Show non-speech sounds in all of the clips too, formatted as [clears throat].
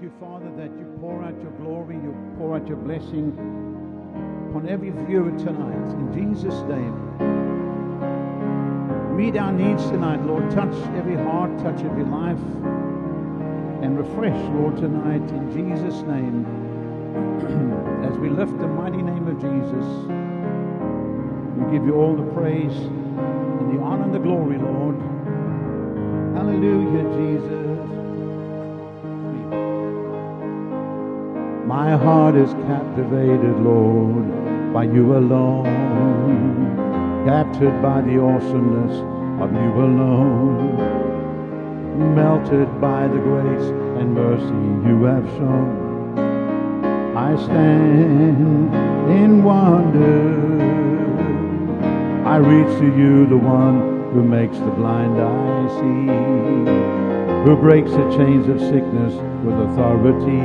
thank you, Father, that you pour out your glory, you pour out your blessing upon every viewer tonight. In Jesus' name. Meet our needs tonight, Lord. Touch every heart, touch every life, and refresh, Lord, tonight in Jesus' name. [clears throat] As we lift the mighty name of Jesus, we give you all the praise and the honor and the glory, Lord. Hallelujah, Jesus. My heart is captivated, Lord, by you alone. Captured by the awesomeness of you alone. Melted by the grace and mercy you have shown. I stand in wonder. I reach to you, the one who makes the blind eye see, who breaks the chains of sickness with authority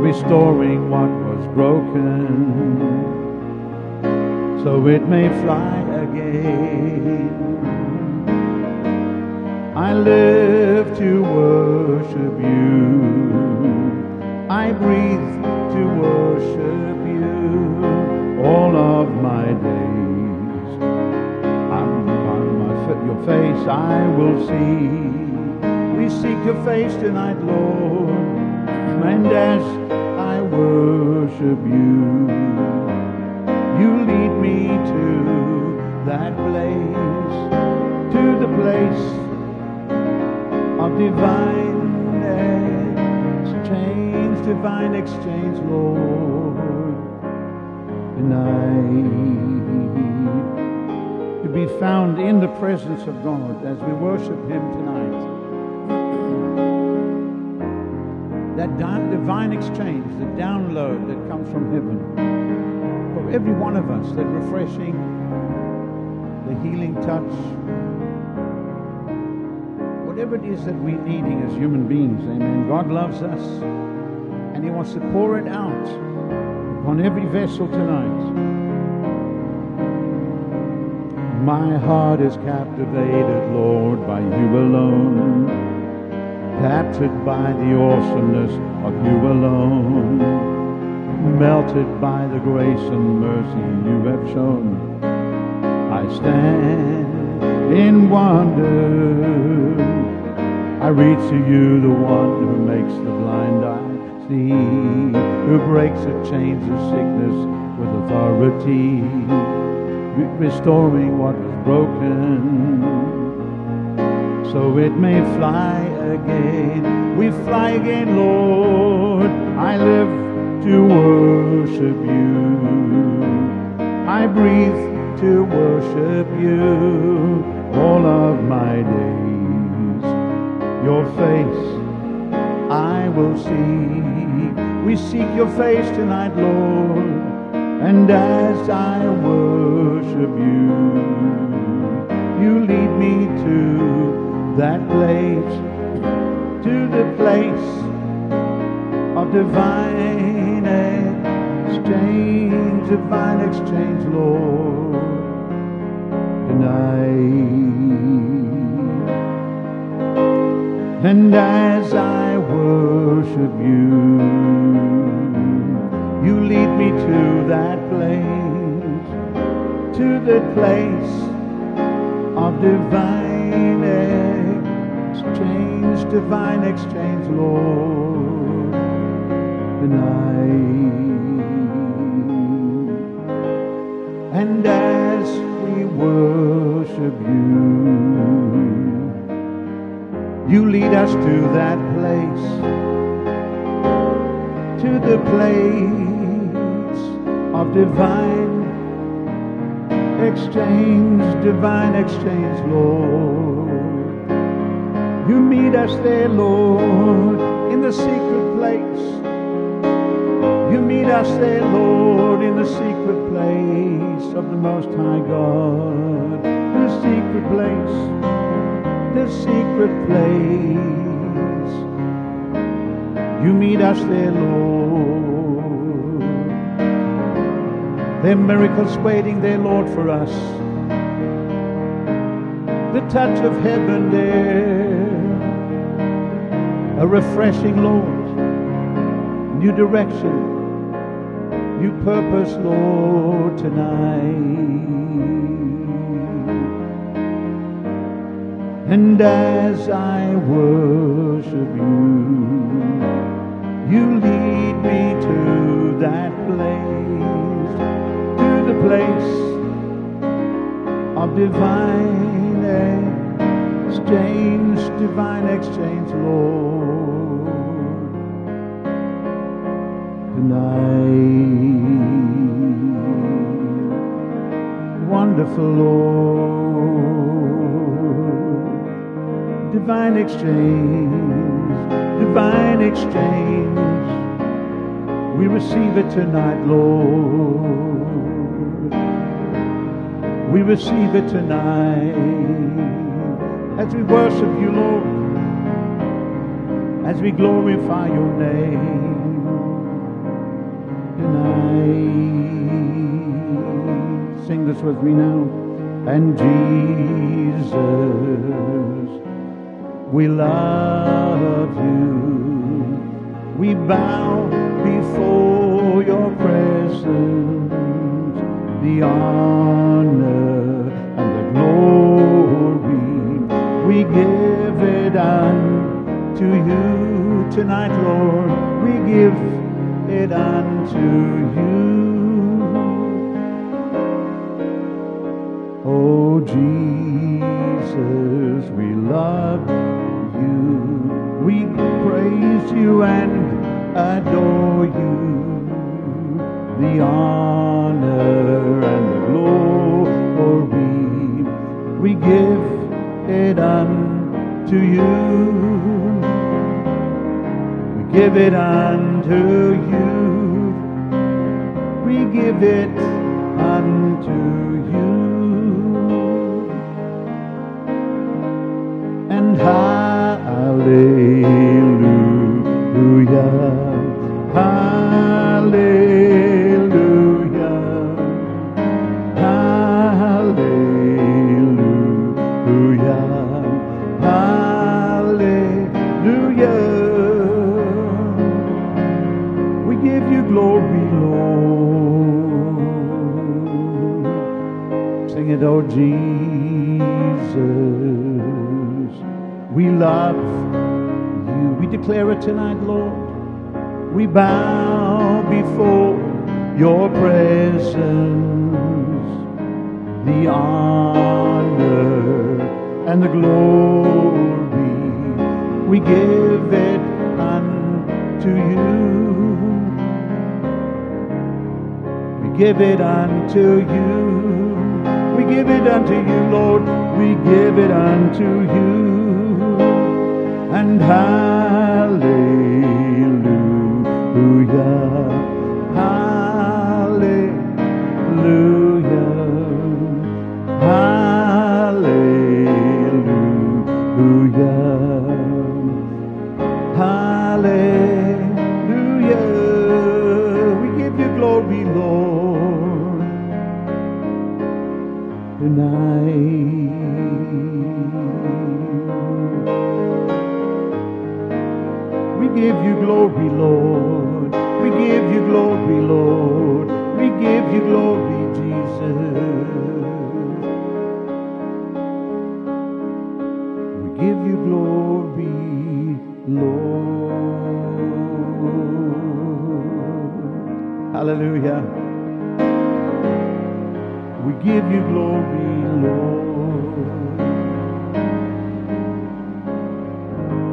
restoring what was broken so it may fly again. I live to worship you. I breathe to worship you all of my days. I'm on my your face I will see. Seek your face tonight, Lord and as I worship you, you lead me to that place, to the place of divine exchange, divine exchange, Lord. Tonight, to be found in the presence of God as we worship Him tonight. That divine exchange, the download that comes from heaven for every one of us, that refreshing, the healing touch, whatever it is that we're needing as human beings, amen. God loves us and He wants to pour it out upon every vessel tonight. My heart is captivated, Lord, by you alone captured by the awesomeness of you alone, melted by the grace and mercy you have shown. I stand in wonder. I reach to you, the one who makes the blind eye see, who breaks the chains of sickness with authority, restoring what was broken so it may fly again. We fly again, Lord. I live to worship you. I breathe to worship you all of my days. Your face I will see. We seek your face tonight, Lord. And as I worship you, you lead me to that place to the place of divine exchange, divine exchange, Lord, tonight. And as I worship you, you lead me to that place, to the place of divine exchange, divine exchange, Lord, tonight. And as we worship you, you lead us to that place, to the place of divine exchange, divine exchange, Lord. You meet us there, Lord, in the secret place. You meet us there, Lord, in the secret place of the Most High God. The secret place, the secret place. You meet us there, Lord. There are miracles waiting there, Lord, for us. The touch of heaven there a refreshing, Lord, new direction, new purpose, Lord, tonight. And as I worship you, you lead me to that place, to the place of divine exchange, divine exchange, Lord. Tonight, wonderful Lord, divine exchange, divine exchange. We receive it tonight, Lord. We receive it tonight as we worship you, Lord, as we glorify your name tonight. Sing this with me now. And Jesus, we love you. We bow before your presence, the honor and the glory. We give it unto you tonight, Lord. We give it unto you. Oh, Jesus, we love you. We praise you and adore you. The honor and the glory, we give it unto you. We give it unto you. We give it unto you. And hallelujah, bow before your presence. The honor and the glory, we give it unto you. We give it unto you. We give it unto you, Lord. We give it unto you. And hallelujah. Hallelujah. Hallelujah. Hallelujah. We give you glory, Lord, tonight. We give you glory, Lord. Hallelujah. We give you glory, Lord.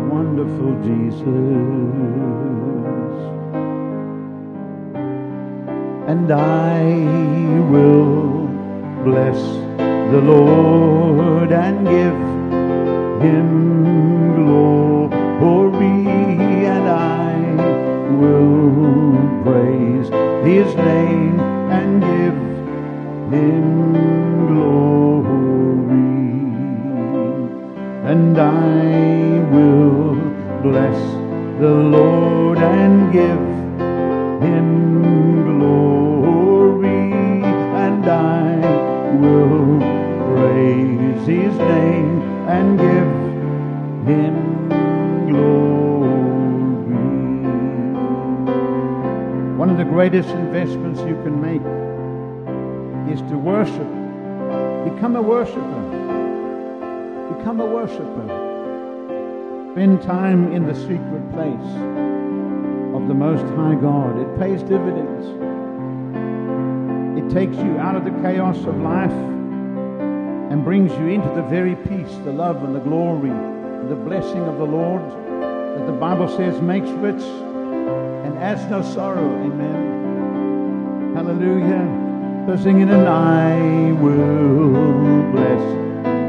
Wonderful Jesus. And I will bless the Lord and give him his name and give him glory. And I will bless the Lord and give him glory, and I will praise his name and give him greatest investments you can make is to worship. Become a worshiper. Become a worshiper. Spend time in the secret place of the Most High God. It pays dividends. It takes you out of the chaos of life and brings you into the very peace, the love, and the glory, and the blessing of the Lord that the Bible says makes rich and adds no sorrow. Amen. Hallelujah. So singing, and I will bless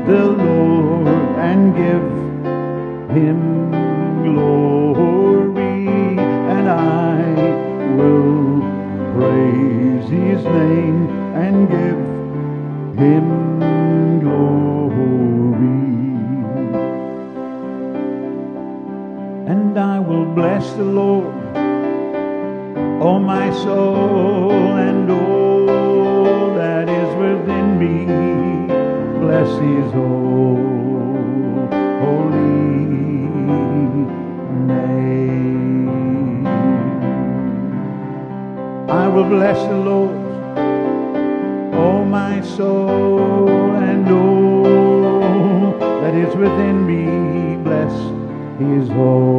the Lord and give him glory, and I will praise his name and give him glory. And I will bless the Lord, oh my soul, and all that is within me. Bless his holy name. I will bless the Lord, oh my soul, and all that is within me. Bless his holy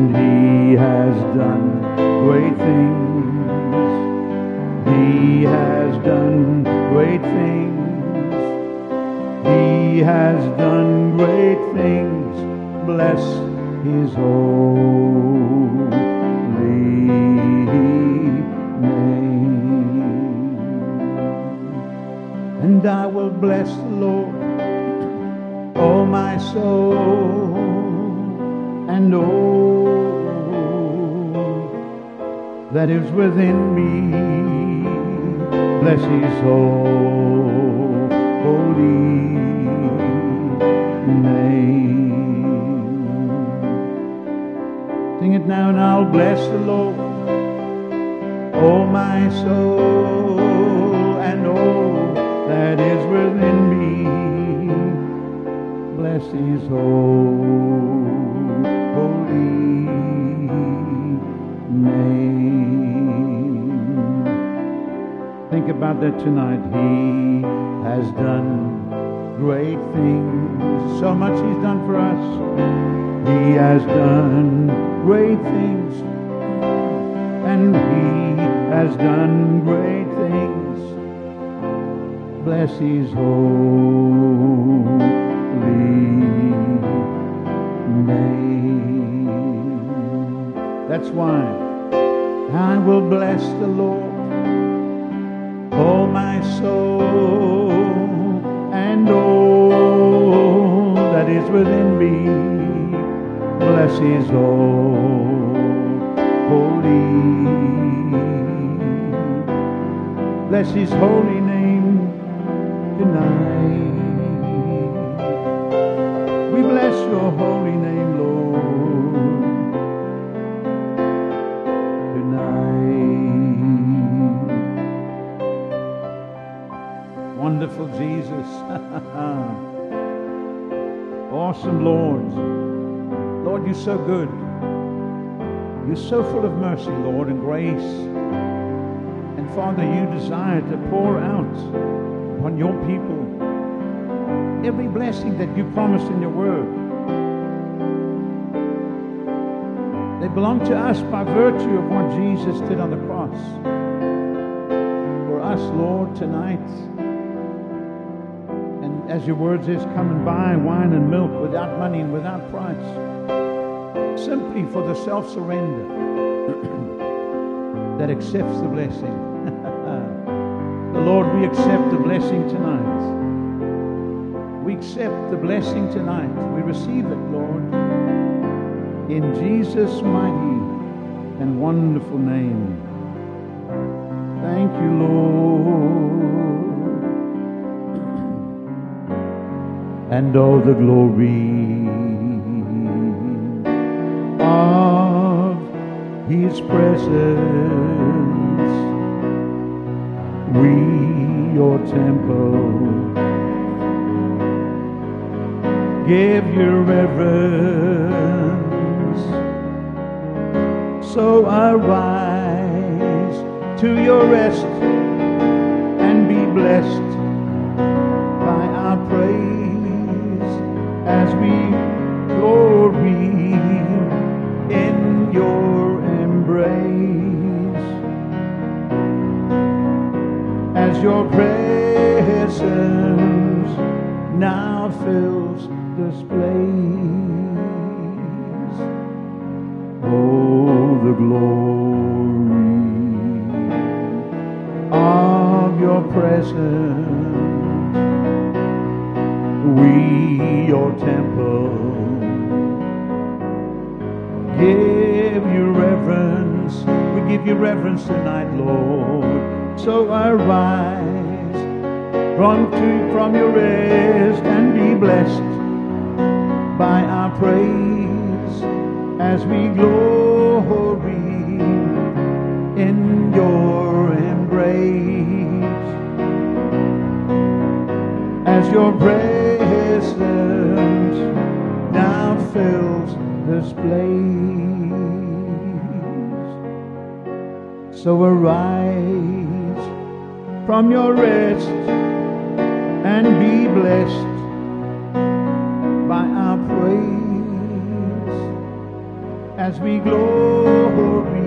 And he has done great things. He has done great things. He has done great things. Bless his holy name. And I will bless the Lord, oh my soul, and all that is within me. Bless his holy name. Sing it now, and I'll bless the Lord, oh my soul, and all that is within me. Bless his holy about that tonight. He has done great things. So much He's done for us. He has done great things. And He has done great things. Bless His holy name. That's why I will bless the Lord. My soul, and all that is within me, bless His holy, bless His holy Wonderful Jesus. [laughs] awesome Lord. Lord, you're so good. You're so full of mercy, Lord, and grace. And Father, you desire to pour out upon your people every blessing that you promised in your word. They belong to us by virtue of what Jesus did on the cross. For us, Lord, tonight. As your word says, come and buy wine and milk without money and without price. Simply for the self surrender [clears throat] that accepts the blessing. [laughs] the Lord, we accept the blessing tonight. We accept the blessing tonight. We receive it, Lord. In Jesus' mighty and wonderful name. Thank you, Lord. And all the glory of His presence. We, your temple, give your reverence. So arise to your rest and be blessed by our praise as we glory in your embrace. As your presence now fills this place. Oh, the glory of your presence. Temple, give you reverence. We give you reverence tonight, Lord. So arise from, to, from your rest and be blessed by our praise as we glory in your embrace. As your presence this place. So arise from your rest and be blessed by our praise as we glory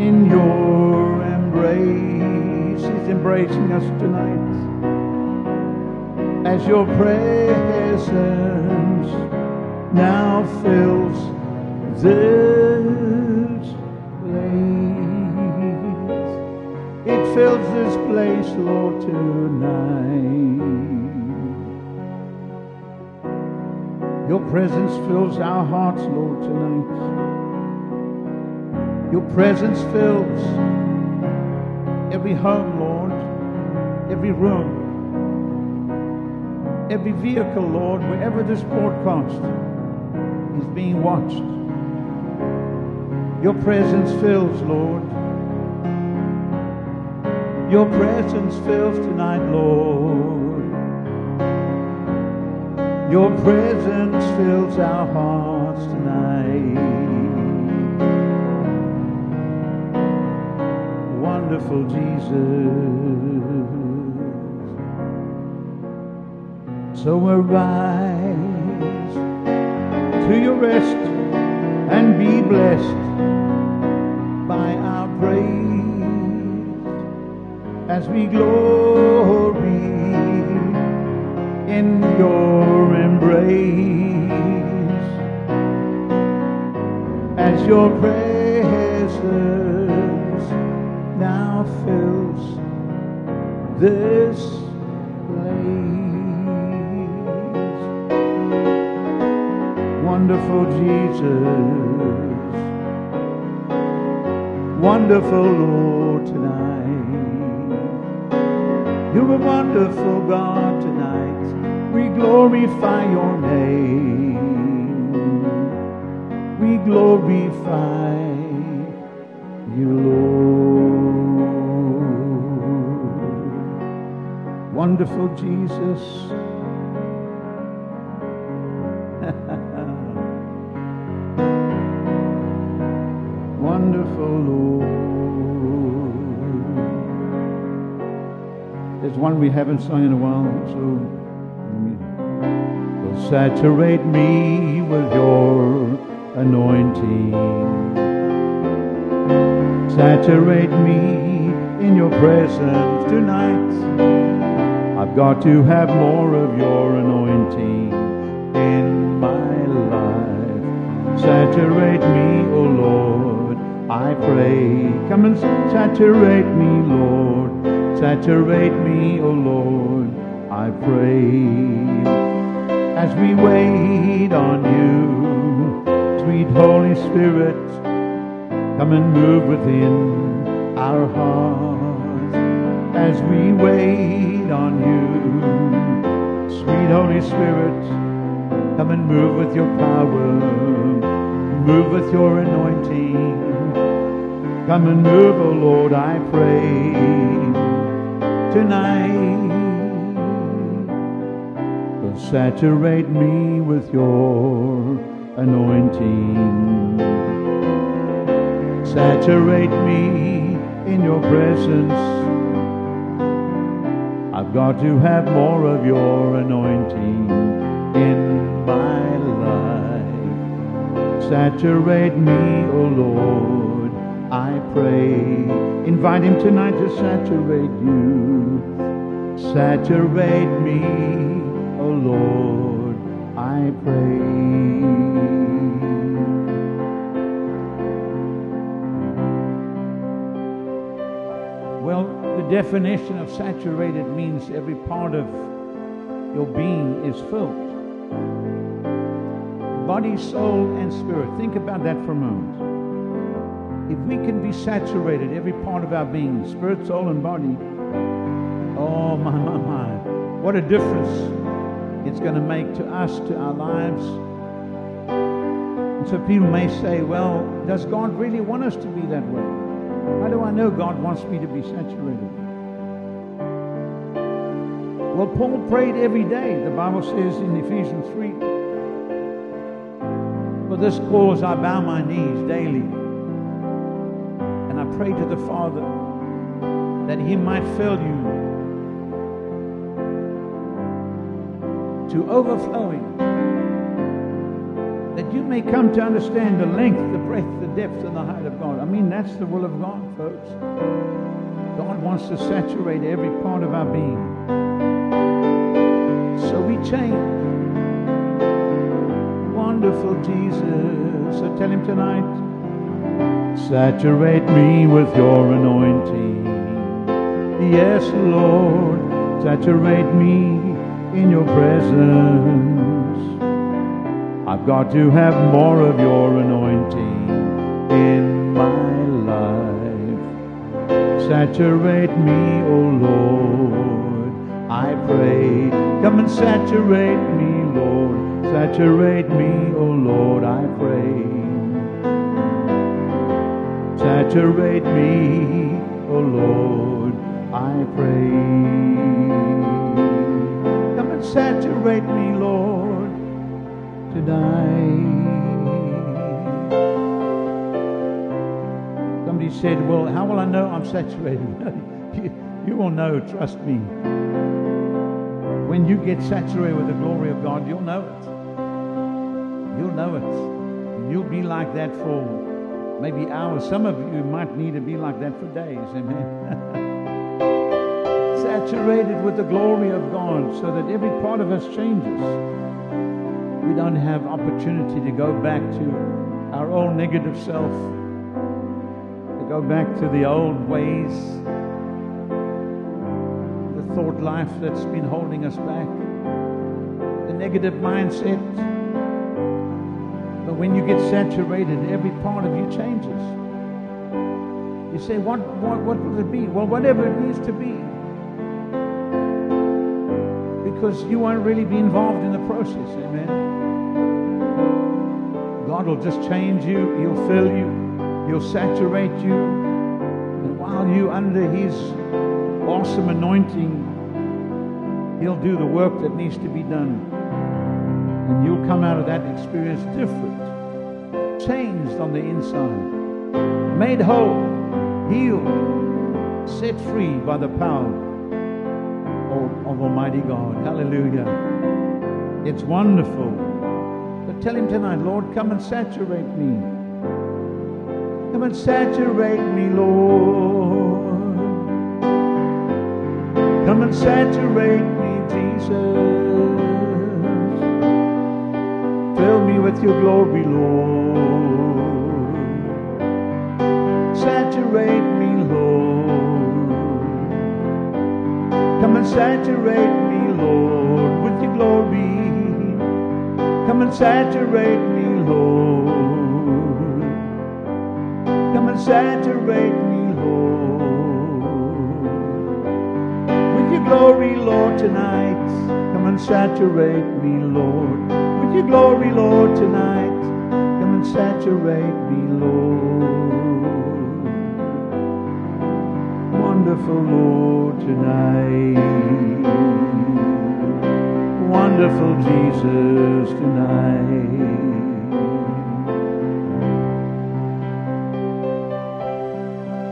in your embrace. He's embracing us tonight as your presence now fills this place. It fills this place, Lord, tonight. Your presence fills our hearts, Lord, tonight. Your presence fills every home, Lord, every room, every vehicle, Lord, wherever this broadcast is being watched. Your presence fills, Lord. Your presence fills tonight, Lord. Your presence fills our hearts tonight. Wonderful Jesus. So arise to your rest and be blessed by our praise as we glory in your embrace. As your presence now fills this Wonderful Jesus, wonderful Lord tonight. You're a wonderful God tonight. We glorify your name. We glorify you, Lord. Wonderful Jesus. Lord. There's one we haven't sung in a while, so saturate me with your anointing. Saturate me in your presence tonight. I've got to have more of your anointing in my life. Saturate me, O Lord, I pray. Come and saturate me, Lord. Saturate me, O Lord, I pray. As we wait on you, sweet Holy Spirit, come and move within our hearts. As we wait on you, sweet Holy Spirit, come and move with your power, move with your anointing. Come and move, O Lord, I pray tonight. Saturate me with your anointing. Saturate me in your presence. I've got to have more of your anointing in my life. Saturate me, O oh Lord, I pray. Invite him tonight to saturate you. Saturate me, O Lord, I pray. Well, the definition of saturated means every part of your being is filled body, soul, and spirit. Think about that for a moment. If we can be saturated, every part of our being, spirit, soul, and body, oh my, my, my, what a difference it's going to make to us, to our lives. And so people may say, well, does God really want us to be that way? How do I know God wants me to be saturated? Well, Paul prayed every day. The Bible says in Ephesians 3 For this cause I bow my knees daily. Pray to the Father that He might fill you to overflowing that you may come to understand the length, the breadth, the depth, and the height of God. I mean, that's the will of God, folks. God wants to saturate every part of our being. So we change. Wonderful Jesus. So tell him tonight, saturate me with your anointing. Yes, Lord, saturate me in your presence. I've got to have more of your anointing in my life. Saturate me, O oh Lord, I pray. Come and saturate me, Lord. Saturate me, O oh Lord, I pray. Saturate me, O Lord, I pray. Come and saturate me, Lord tonight. Somebody said, Well, how will I know I'm saturated? [laughs] you, you will know, trust me. When you get saturated with the glory of God, you'll know it. You'll know it. You'll be like that for maybe hours. Some of you might need to be like that for days. Amen. [laughs] saturated with the glory of God so that every part of us changes we don't have opportunity to go back to our old negative self, to go back to the old ways, the thought life that's been holding us back, the negative mindset. When you get saturated, every part of you changes. You say, what, what, what will it be? Well, whatever it needs to be. Because you won't really be involved in the process, amen. God will just change you. He'll fill you. He'll saturate you. And while you're under His awesome anointing, He'll do the work that needs to be done. And you'll come out of that experience different, changed on the inside, made whole, healed, set free by the power of, of Almighty God. Hallelujah. It's wonderful. But tell him tonight, Lord, come and saturate me. Come and saturate me, Lord. Come and saturate me, Jesus. Fill me with your glory, Lord. Saturate me, Lord. Come and saturate me, Lord, with your glory. Come and saturate me, Lord. Come and saturate me, Lord. With your glory, Lord, tonight. Come and saturate me, Lord. With your glory, Lord, tonight. Come and saturate me, Lord. Wonderful Lord, tonight. Wonderful Jesus tonight.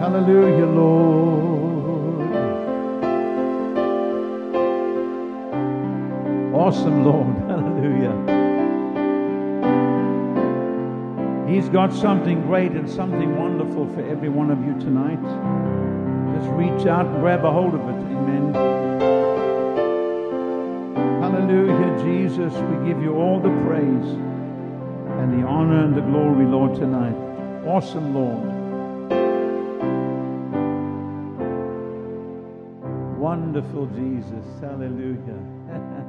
Hallelujah, Lord. Awesome, Lord. [laughs] Hallelujah. He's got something great and something wonderful for every one of you tonight. Just reach out and grab a hold of it. Amen. Hallelujah, Jesus. We give you all the praise and the honor and the glory, Lord, tonight. Awesome, Lord. Wonderful Jesus. Hallelujah. [laughs]